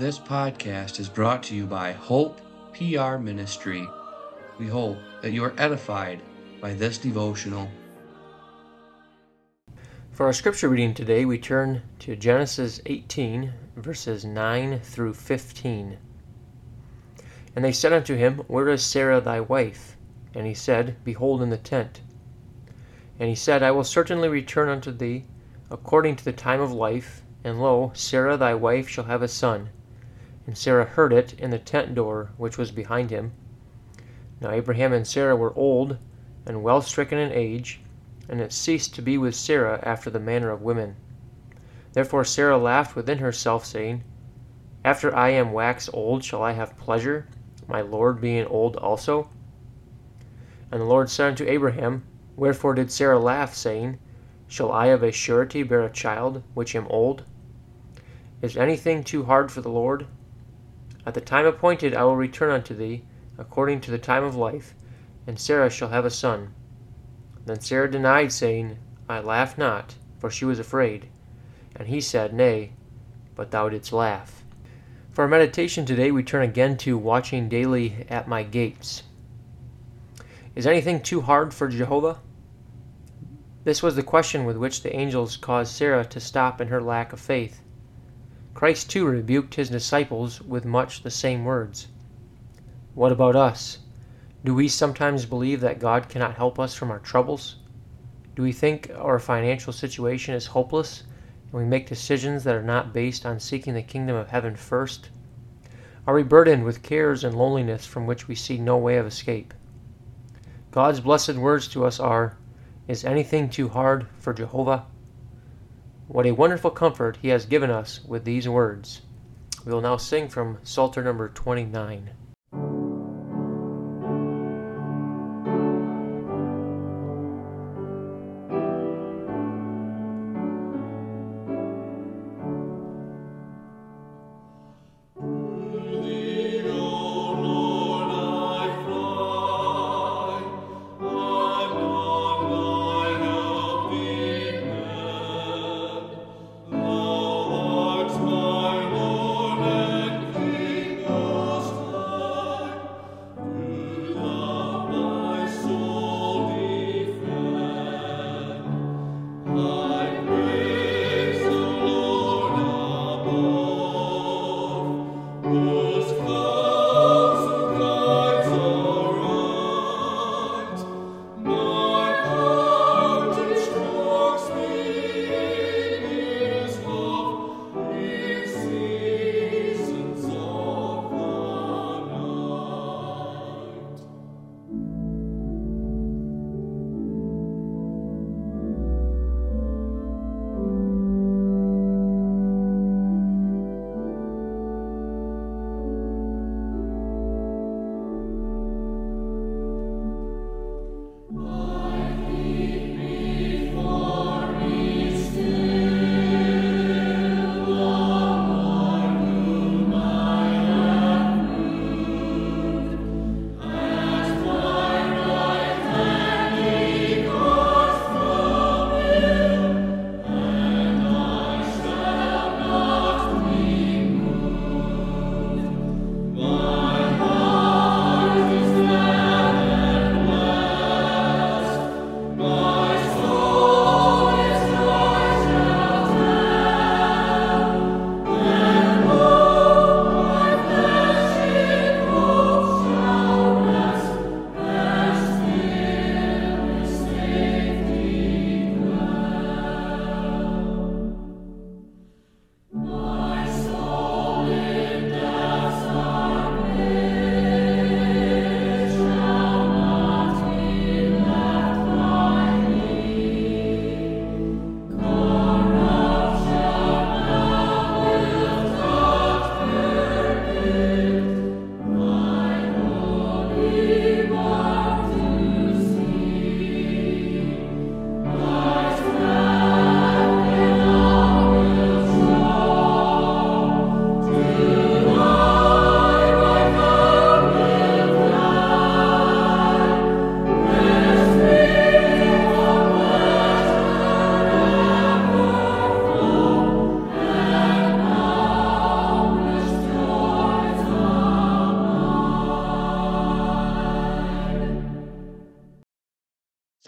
This podcast is brought to you by Hope PR Ministry. We hope that you are edified by this devotional. For our scripture reading today, we turn to Genesis 18, verses 9 through 15. And they said unto him, Where is Sarah thy wife? And he said, Behold in the tent. And he said, I will certainly return unto thee according to the time of life, and lo, Sarah thy wife shall have a son. And Sarah heard it in the tent door which was behind him. Now Abraham and Sarah were old, and well stricken in age, and it ceased to be with Sarah after the manner of women. Therefore Sarah laughed within herself, saying, After I am waxed old shall I have pleasure, my Lord being old also? And the Lord said unto Abraham, Wherefore did Sarah laugh, saying, Shall I of a surety bear a child, which am old? Is anything too hard for the Lord? At the time appointed I will return unto thee, according to the time of life, and Sarah shall have a son. Then Sarah denied, saying, I laugh not, for she was afraid. And he said, Nay, but thou didst laugh. For our meditation today, we turn again to watching daily at my gates. Is anything too hard for Jehovah? This was the question with which the angels caused Sarah to stop in her lack of faith. Christ too rebuked his disciples with much the same words. What about us? Do we sometimes believe that God cannot help us from our troubles? Do we think our financial situation is hopeless and we make decisions that are not based on seeking the kingdom of heaven first? Are we burdened with cares and loneliness from which we see no way of escape? God's blessed words to us are Is anything too hard for Jehovah? What a wonderful comfort He has given us with these words. We will now sing from Psalter number 29.